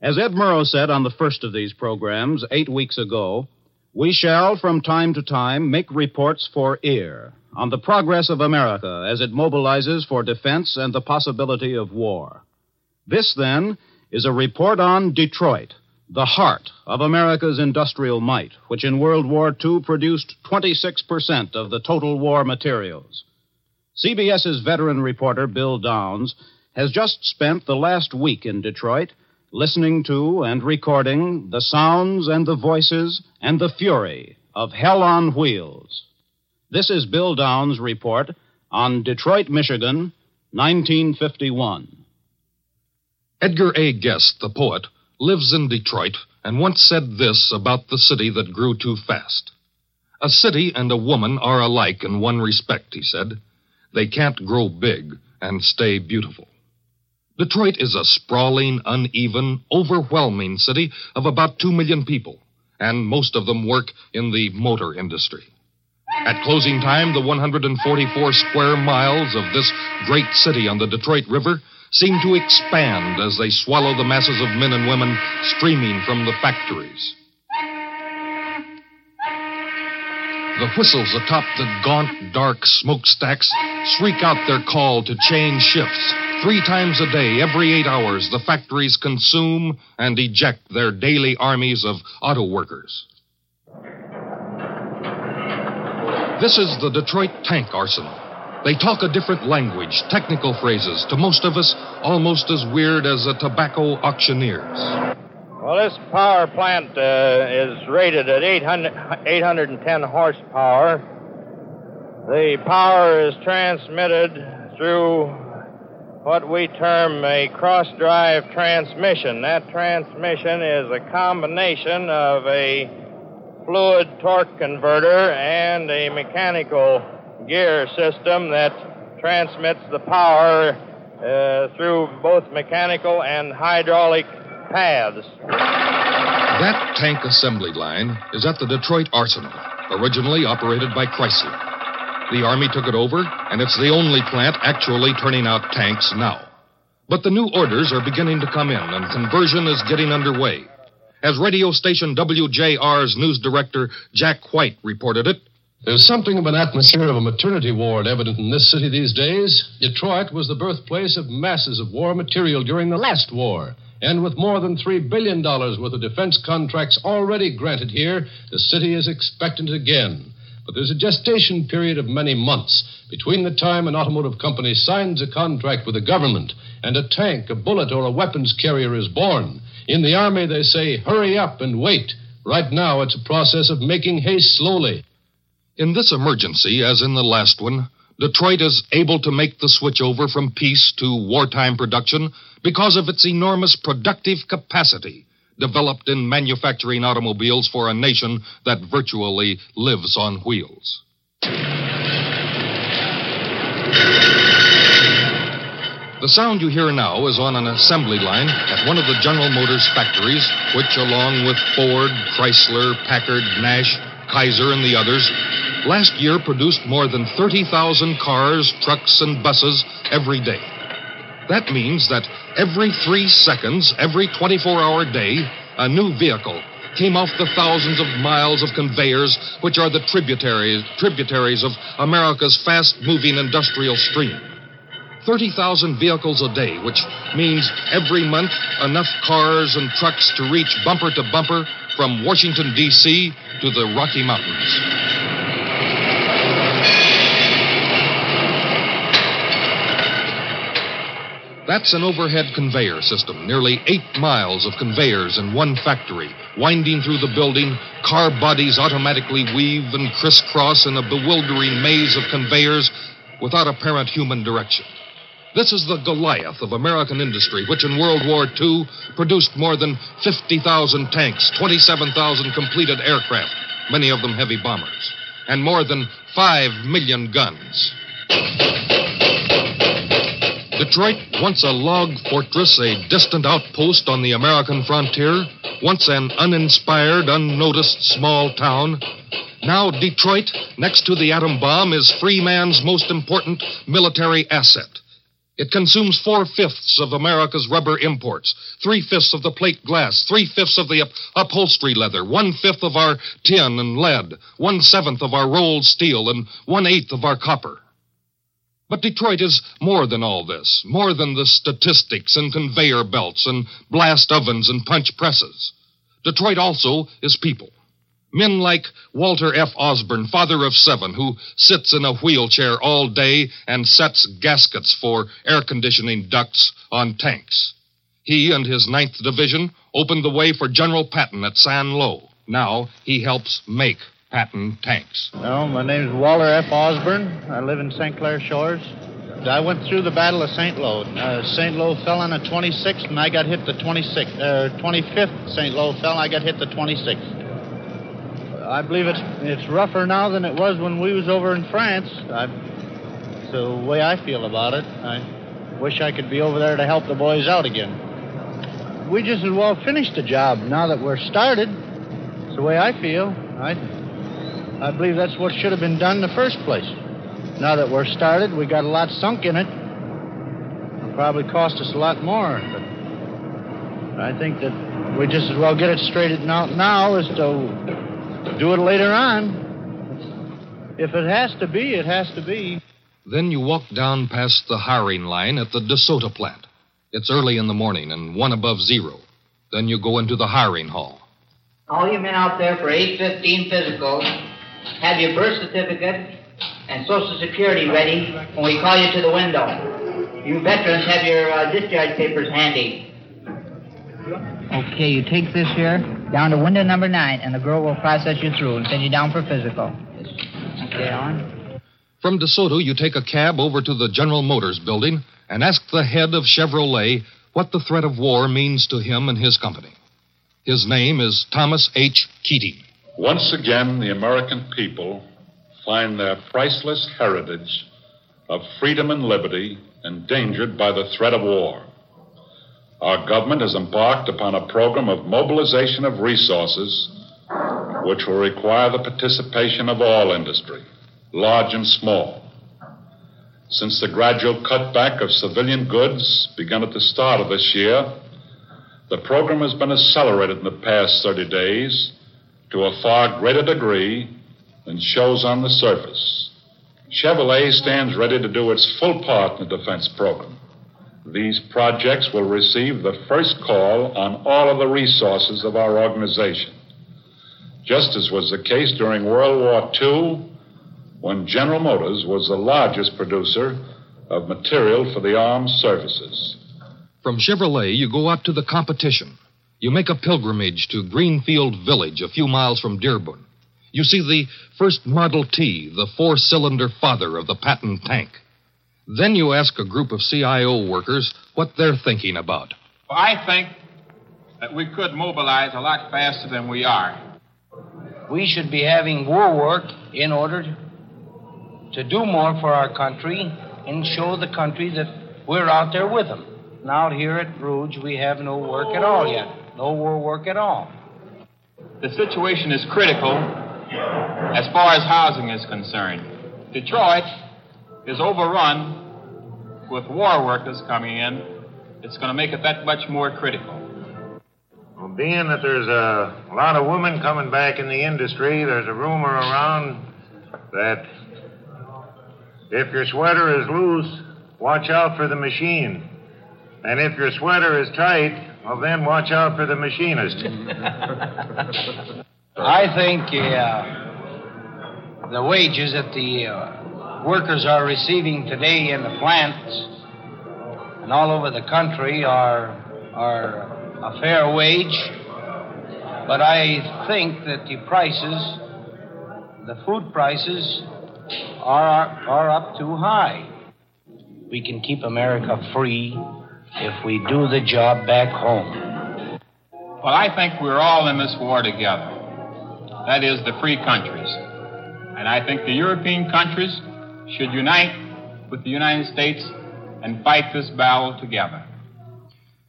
As Ed Murrow said on the first of these programs eight weeks ago, we shall from time to time make reports for ear on the progress of America as it mobilizes for defense and the possibility of war. This, then, is a report on Detroit, the heart of America's industrial might, which in World War II produced 26% of the total war materials. CBS's veteran reporter, Bill Downs, has just spent the last week in Detroit listening to and recording the sounds and the voices and the fury of Hell on Wheels. This is Bill Downs' report on Detroit, Michigan, 1951. Edgar A. Guest, the poet, lives in Detroit and once said this about the city that grew too fast. A city and a woman are alike in one respect, he said. They can't grow big and stay beautiful. Detroit is a sprawling, uneven, overwhelming city of about two million people, and most of them work in the motor industry. At closing time, the 144 square miles of this great city on the Detroit River seem to expand as they swallow the masses of men and women streaming from the factories. The whistles atop the gaunt, dark smokestacks shriek out their call to change shifts. Three times a day, every eight hours, the factories consume and eject their daily armies of auto workers. This is the Detroit Tank Arsenal. They talk a different language, technical phrases, to most of us almost as weird as the tobacco auctioneers. Well, this power plant uh, is rated at 800, 810 horsepower. The power is transmitted through what we term a cross drive transmission. That transmission is a combination of a fluid torque converter and a mechanical gear system that transmits the power uh, through both mechanical and hydraulic paths. That tank assembly line is at the Detroit Arsenal, originally operated by Chrysler. The Army took it over, and it's the only plant actually turning out tanks now. But the new orders are beginning to come in, and conversion is getting underway. As radio station WJR's news director Jack White reported it, there's something of an atmosphere of a maternity ward evident in this city these days. Detroit was the birthplace of masses of war material during the last war. And with more than $3 billion worth of defense contracts already granted here, the city is expectant again. But there's a gestation period of many months between the time an automotive company signs a contract with the government and a tank, a bullet, or a weapons carrier is born. In the Army, they say, hurry up and wait. Right now, it's a process of making haste slowly. In this emergency, as in the last one, Detroit is able to make the switch over from peace to wartime production because of its enormous productive capacity developed in manufacturing automobiles for a nation that virtually lives on wheels. The sound you hear now is on an assembly line at one of the General Motors factories, which, along with Ford, Chrysler, Packard, Nash, Kaiser, and the others, last year produced more than 30,000 cars, trucks, and buses every day. That means that every three seconds, every 24 hour day, a new vehicle came off the thousands of miles of conveyors which are the tributaries, tributaries of America's fast moving industrial stream. 30,000 vehicles a day, which means every month enough cars and trucks to reach bumper to bumper from Washington, D.C. to the Rocky Mountains. That's an overhead conveyor system, nearly eight miles of conveyors in one factory, winding through the building. Car bodies automatically weave and crisscross in a bewildering maze of conveyors without apparent human direction. This is the Goliath of American industry, which in World War II produced more than 50,000 tanks, 27,000 completed aircraft, many of them heavy bombers, and more than 5 million guns. Detroit, once a log fortress, a distant outpost on the American frontier, once an uninspired, unnoticed small town. Now, Detroit, next to the atom bomb, is free man's most important military asset. It consumes four fifths of America's rubber imports, three fifths of the plate glass, three fifths of the up- upholstery leather, one fifth of our tin and lead, one seventh of our rolled steel, and one eighth of our copper. But Detroit is more than all this, more than the statistics and conveyor belts and blast ovens and punch presses. Detroit also is people. Men like Walter F. Osborne, father of seven, who sits in a wheelchair all day and sets gaskets for air conditioning ducts on tanks. He and his Ninth Division opened the way for General Patton at St. Lo. Now he helps make Patton tanks. No, my name's Walter F. Osborne. I live in St. Clair Shores. I went through the Battle of St. Lo. Uh, St. Lo fell on the 26th, and I got hit the 26th. Uh, 25th, St. Lo fell, and I got hit the 26th. I believe it's it's rougher now than it was when we was over in France. I, it's the way I feel about it. I wish I could be over there to help the boys out again. We just as well finish the job now that we're started. It's the way I feel. I I believe that's what should have been done in the first place. Now that we're started, we got a lot sunk in it. It'll probably cost us a lot more, but I think that we just as well get it straightened out now as to do it later on. If it has to be, it has to be. Then you walk down past the hiring line at the DeSoto plant. It's early in the morning and one above zero. Then you go into the hiring hall. All you men out there for 815 physical, have your birth certificate and Social Security ready when we call you to the window. You veterans have your uh, discharge papers handy. Okay, you take this here down to window number nine, and the girl will process you through and send you down for physical. Okay, on. From DeSoto, you take a cab over to the General Motors building and ask the head of Chevrolet what the threat of war means to him and his company. His name is Thomas H. Keating. Once again, the American people find their priceless heritage of freedom and liberty endangered by the threat of war. Our government has embarked upon a program of mobilization of resources which will require the participation of all industry, large and small. Since the gradual cutback of civilian goods begun at the start of this year, the program has been accelerated in the past 30 days to a far greater degree than shows on the surface. Chevrolet stands ready to do its full part in the defense program. These projects will receive the first call on all of the resources of our organization, just as was the case during World War II when General Motors was the largest producer of material for the armed services. From Chevrolet, you go out to the competition. You make a pilgrimage to Greenfield Village, a few miles from Dearborn. You see the first Model T, the four cylinder father of the Patton tank. Then you ask a group of CIO workers what they're thinking about. Well, I think that we could mobilize a lot faster than we are. We should be having war work in order to do more for our country and show the country that we're out there with them. Now, here at Rouge, we have no work at all yet. No war work at all. The situation is critical as far as housing is concerned. Detroit is overrun with war workers coming in. It's going to make it that much more critical. Well, being that there's a lot of women coming back in the industry, there's a rumor around that if your sweater is loose, watch out for the machine. And if your sweater is tight, well, then watch out for the machinist. I think uh, the wages that the uh, workers are receiving today in the plants and all over the country are are a fair wage. But I think that the prices, the food prices, are are up too high. We can keep America free if we do the job back home. Well, I think we're all in this war together. That is, the free countries. And I think the European countries should unite with the United States and fight this battle together.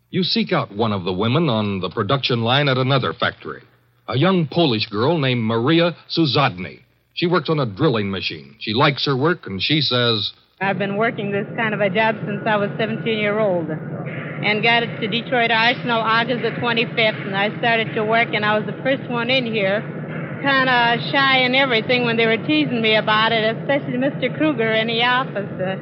You seek out one of the women on the production line at another factory. A young Polish girl named Maria Suzadny. She works on a drilling machine. She likes her work, and she says, I've been working this kind of a job since I was 17 year old and got it to Detroit Arsenal August the 25th. And I started to work, and I was the first one in here. Kind of shy and everything when they were teasing me about it, especially Mr. Kruger in the office. Uh,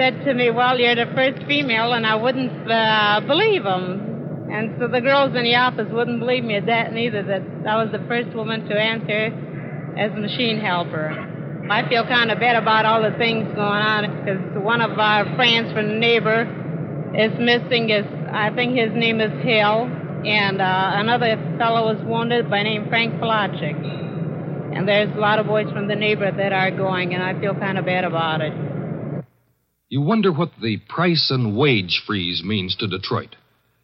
said to me, Well, you're the first female, and I wouldn't uh, believe him. And so the girls in the office wouldn't believe me at that neither, that I was the first woman to enter as a machine helper. I feel kind of bad about all the things going on because one of our friends from the neighbor is missing his I think his name is Hill, and uh, another fellow was wounded by name Frank Pelagic. And there's a lot of boys from the neighborhood that are going, and I feel kind of bad about it. You wonder what the price and wage freeze means to Detroit.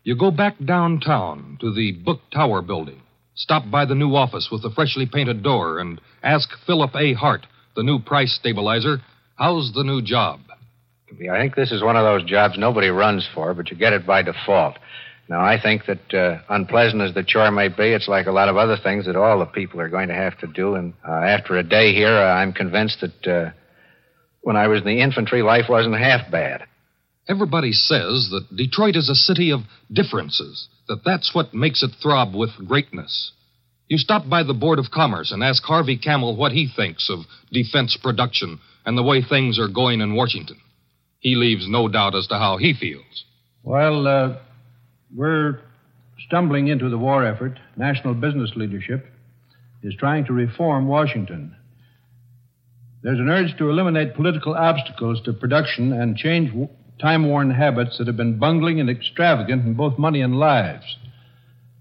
You go back downtown to the Book Tower building, stop by the new office with the freshly painted door, and ask Philip A. Hart, the new price stabilizer, how's the new job? I think this is one of those jobs nobody runs for, but you get it by default. Now, I think that uh, unpleasant as the chore may be, it's like a lot of other things that all the people are going to have to do. And uh, after a day here, uh, I'm convinced that uh, when I was in the infantry, life wasn't half bad. Everybody says that Detroit is a city of differences, that that's what makes it throb with greatness. You stop by the Board of Commerce and ask Harvey Campbell what he thinks of defense production and the way things are going in Washington. He leaves no doubt as to how he feels. Well, uh, we're stumbling into the war effort. National business leadership is trying to reform Washington. There's an urge to eliminate political obstacles to production and change time worn habits that have been bungling and extravagant in both money and lives.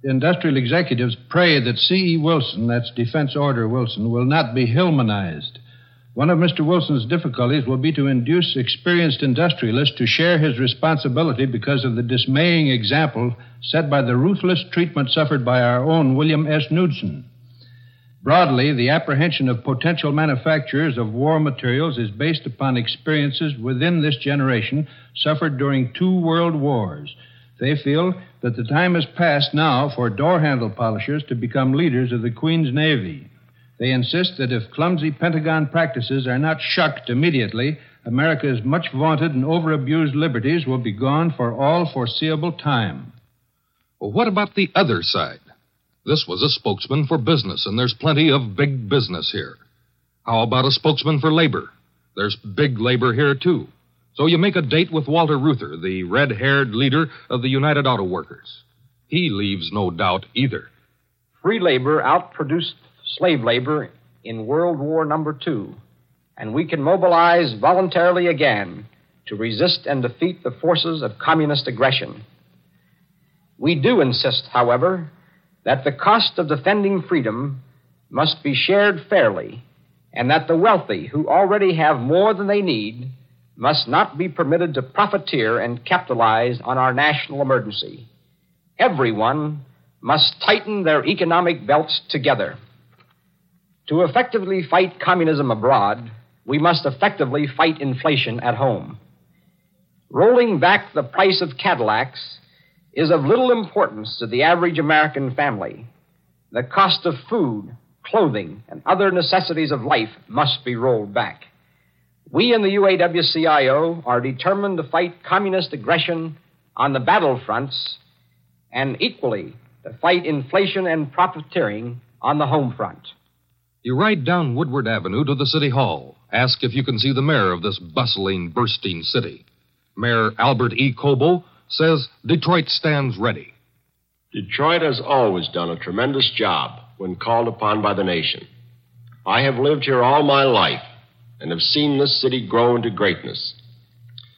Industrial executives pray that C.E. Wilson, that's Defense Order Wilson, will not be Hillmanized. One of Mr. Wilson's difficulties will be to induce experienced industrialists to share his responsibility because of the dismaying example set by the ruthless treatment suffered by our own William S. Knudsen. Broadly, the apprehension of potential manufacturers of war materials is based upon experiences within this generation suffered during two world wars. They feel that the time has passed now for door handle polishers to become leaders of the Queen's Navy. They insist that if clumsy Pentagon practices are not shucked immediately, America's much vaunted and overabused liberties will be gone for all foreseeable time. Well, what about the other side? This was a spokesman for business, and there's plenty of big business here. How about a spokesman for labor? There's big labor here, too. So you make a date with Walter Reuther, the red haired leader of the United Auto Workers. He leaves no doubt either. Free labor outproduced slave labor in World War Number Two, and we can mobilize voluntarily again to resist and defeat the forces of communist aggression. We do insist, however, that the cost of defending freedom must be shared fairly, and that the wealthy, who already have more than they need, must not be permitted to profiteer and capitalize on our national emergency. Everyone must tighten their economic belts together. To effectively fight communism abroad, we must effectively fight inflation at home. Rolling back the price of Cadillacs is of little importance to the average American family. The cost of food, clothing, and other necessities of life must be rolled back. We in the UAW CIO are determined to fight communist aggression on the battlefronts and equally to fight inflation and profiteering on the home front. You ride down Woodward Avenue to the City Hall. Ask if you can see the mayor of this bustling, bursting city. Mayor Albert E. Cobo says Detroit stands ready. Detroit has always done a tremendous job when called upon by the nation. I have lived here all my life and have seen this city grow into greatness.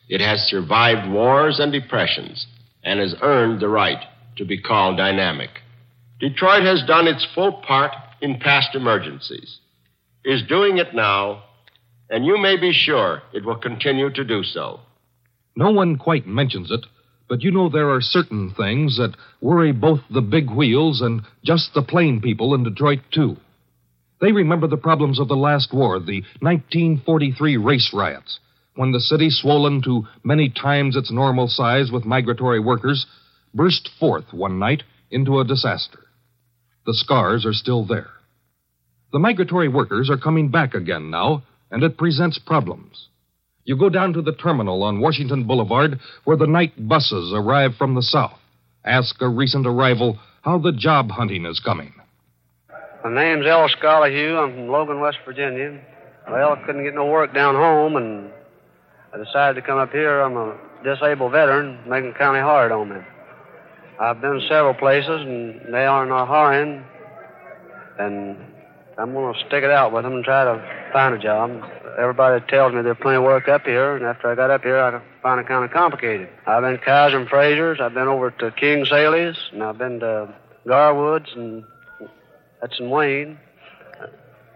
It has survived wars and depressions and has earned the right to be called dynamic. Detroit has done its full part in past emergencies, is doing it now, and you may be sure it will continue to do so. No one quite mentions it, but you know there are certain things that worry both the big wheels and just the plain people in Detroit, too. They remember the problems of the last war, the 1943 race riots, when the city, swollen to many times its normal size with migratory workers, burst forth one night into a disaster. The scars are still there. The migratory workers are coming back again now, and it presents problems. You go down to the terminal on Washington Boulevard where the night buses arrive from the south. Ask a recent arrival how the job hunting is coming. My name's El Scalahue. I'm from Logan, West Virginia. Well, I couldn't get no work down home, and I decided to come up here. I'm a disabled veteran, making County hard on me. I've been several places, and they are not hiring, and I'm going to stick it out with them and try to find a job. everybody tells me there's plenty of work up here, and after I got up here, I found it kind of complicated. I've been to Kaiser and Frazer's, I've been over to King Saley's, and I've been to Garwood's, and that's in Wayne.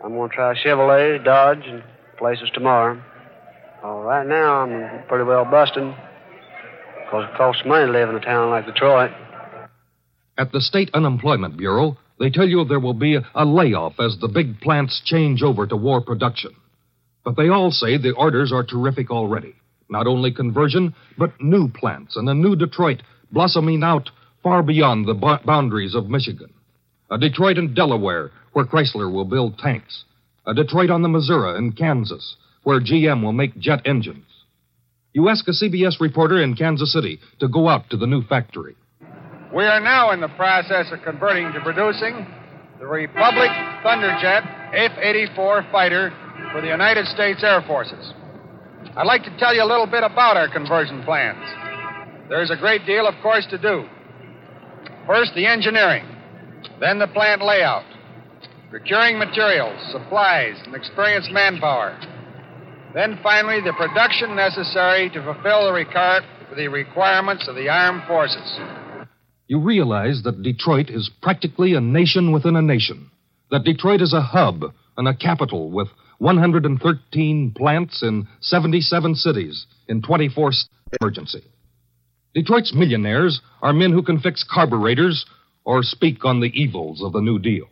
I'm going to try Chevrolet, Dodge, and places tomorrow. Well, right now, I'm pretty well busting because it costs money to live in a town like Detroit. At the State Unemployment Bureau, they tell you there will be a, layoff as the big plants change over to war production. But they all say the orders are terrific already. Not only conversion, but new plants and a new Detroit blossoming out far beyond the bo- boundaries of Michigan. A Detroit in Delaware, where Chrysler will build tanks. A Detroit on the Missouri in Kansas, where GM will make jet engines. You ask a CBS reporter in Kansas City to go out to the new factory. We are now in the process of converting to producing the Republic Thunderjet F 84 fighter for the United States Air Forces. I'd like to tell you a little bit about our conversion plans. There's a great deal, of course, to do. First, the engineering, then the plant layout, procuring materials, supplies, and experienced manpower. Then finally, the production necessary to fulfill the, requirements of the armed forces. You realize that Detroit is practically a nation within a nation. That Detroit is a hub and a capital with 113 plants in 77 cities in 24 emergency. Detroit's millionaires are men who can fix carburetors or speak on the evils of the New Deal.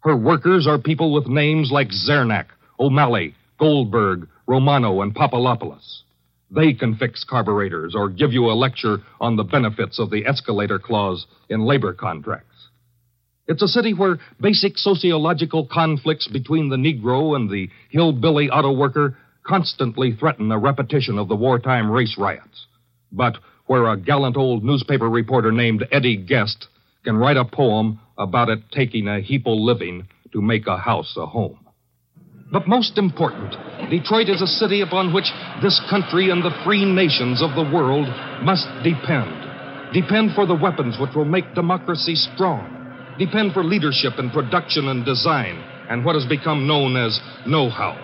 Her workers are people with names like Zernak, O'Malley, Goldberg, Romano, and Papalopoulos. They can fix carburetors or give you a lecture on the benefits of the escalator clause in labor contracts. It's a city where basic sociological conflicts between the Negro and the hillbilly auto worker constantly threaten a repetition of the wartime race riots, but where a gallant old newspaper reporter named Eddie Guest can write a poem about it taking a heap of living to make a house a home. But most important, Detroit is a city upon which this country and the free nations of the world must depend. Depend for the weapons which will make democracy strong. Depend for leadership in production and design and what has become known as know how.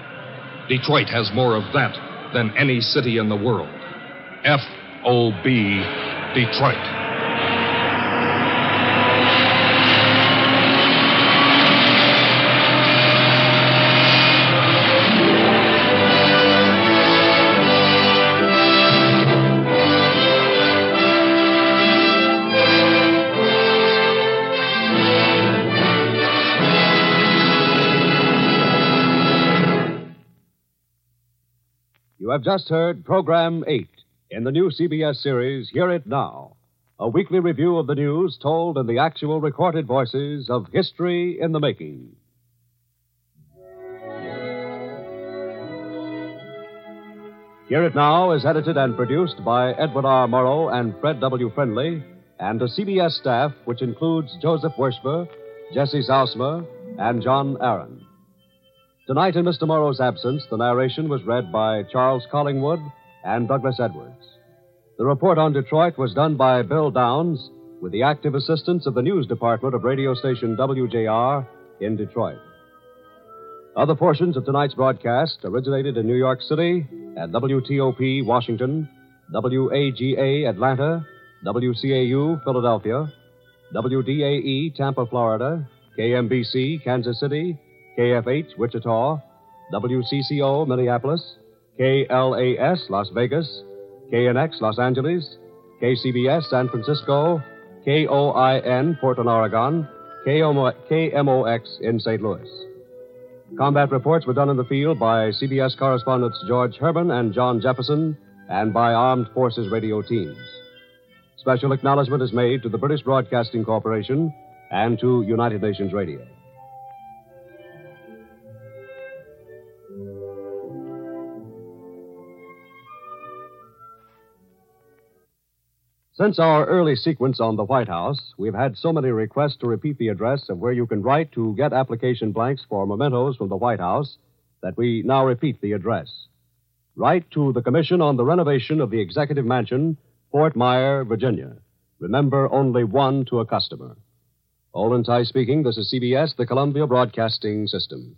Detroit has more of that than any city in the world. F O B, Detroit. You have just heard Program 8 in the new CBS series, Hear It Now, a weekly review of the news told in the actual recorded voices of history in the making. Hear It Now is edited and produced by Edward R. Murrow and Fred W. Friendly, and a CBS staff which includes Joseph Wershba, Jesse Zousmer, and John Aaron. Tonight, in Mr. Murrow's absence, the narration was read by Charles Collingwood and Douglas Edwards. The report on Detroit was done by Bill Downs with the active assistance of the news department of radio station WJR in Detroit. Other portions of tonight's broadcast originated in New York City at WTOP Washington, WAGA Atlanta, WCAU Philadelphia, WDAE Tampa, Florida, KMBC Kansas City, KFH Wichita, WCCO Minneapolis, KLAS Las Vegas, KNX Los Angeles, KCBS San Francisco, KOIN Portland, Oregon, KMOX in St. Louis. Combat reports were done in the field by CBS correspondents George Herman and John Jefferson and by Armed Forces radio teams. Special acknowledgement is made to the British Broadcasting Corporation and to United Nations Radio. Since our early sequence on the White House, we've had so many requests to repeat the address of where you can write to get application blanks for mementos from the White House that we now repeat the address. Write to the Commission on the Renovation of the Executive Mansion, Fort Myer, Virginia. Remember, only one to a customer. Olin Ty speaking. This is CBS, the Columbia Broadcasting System.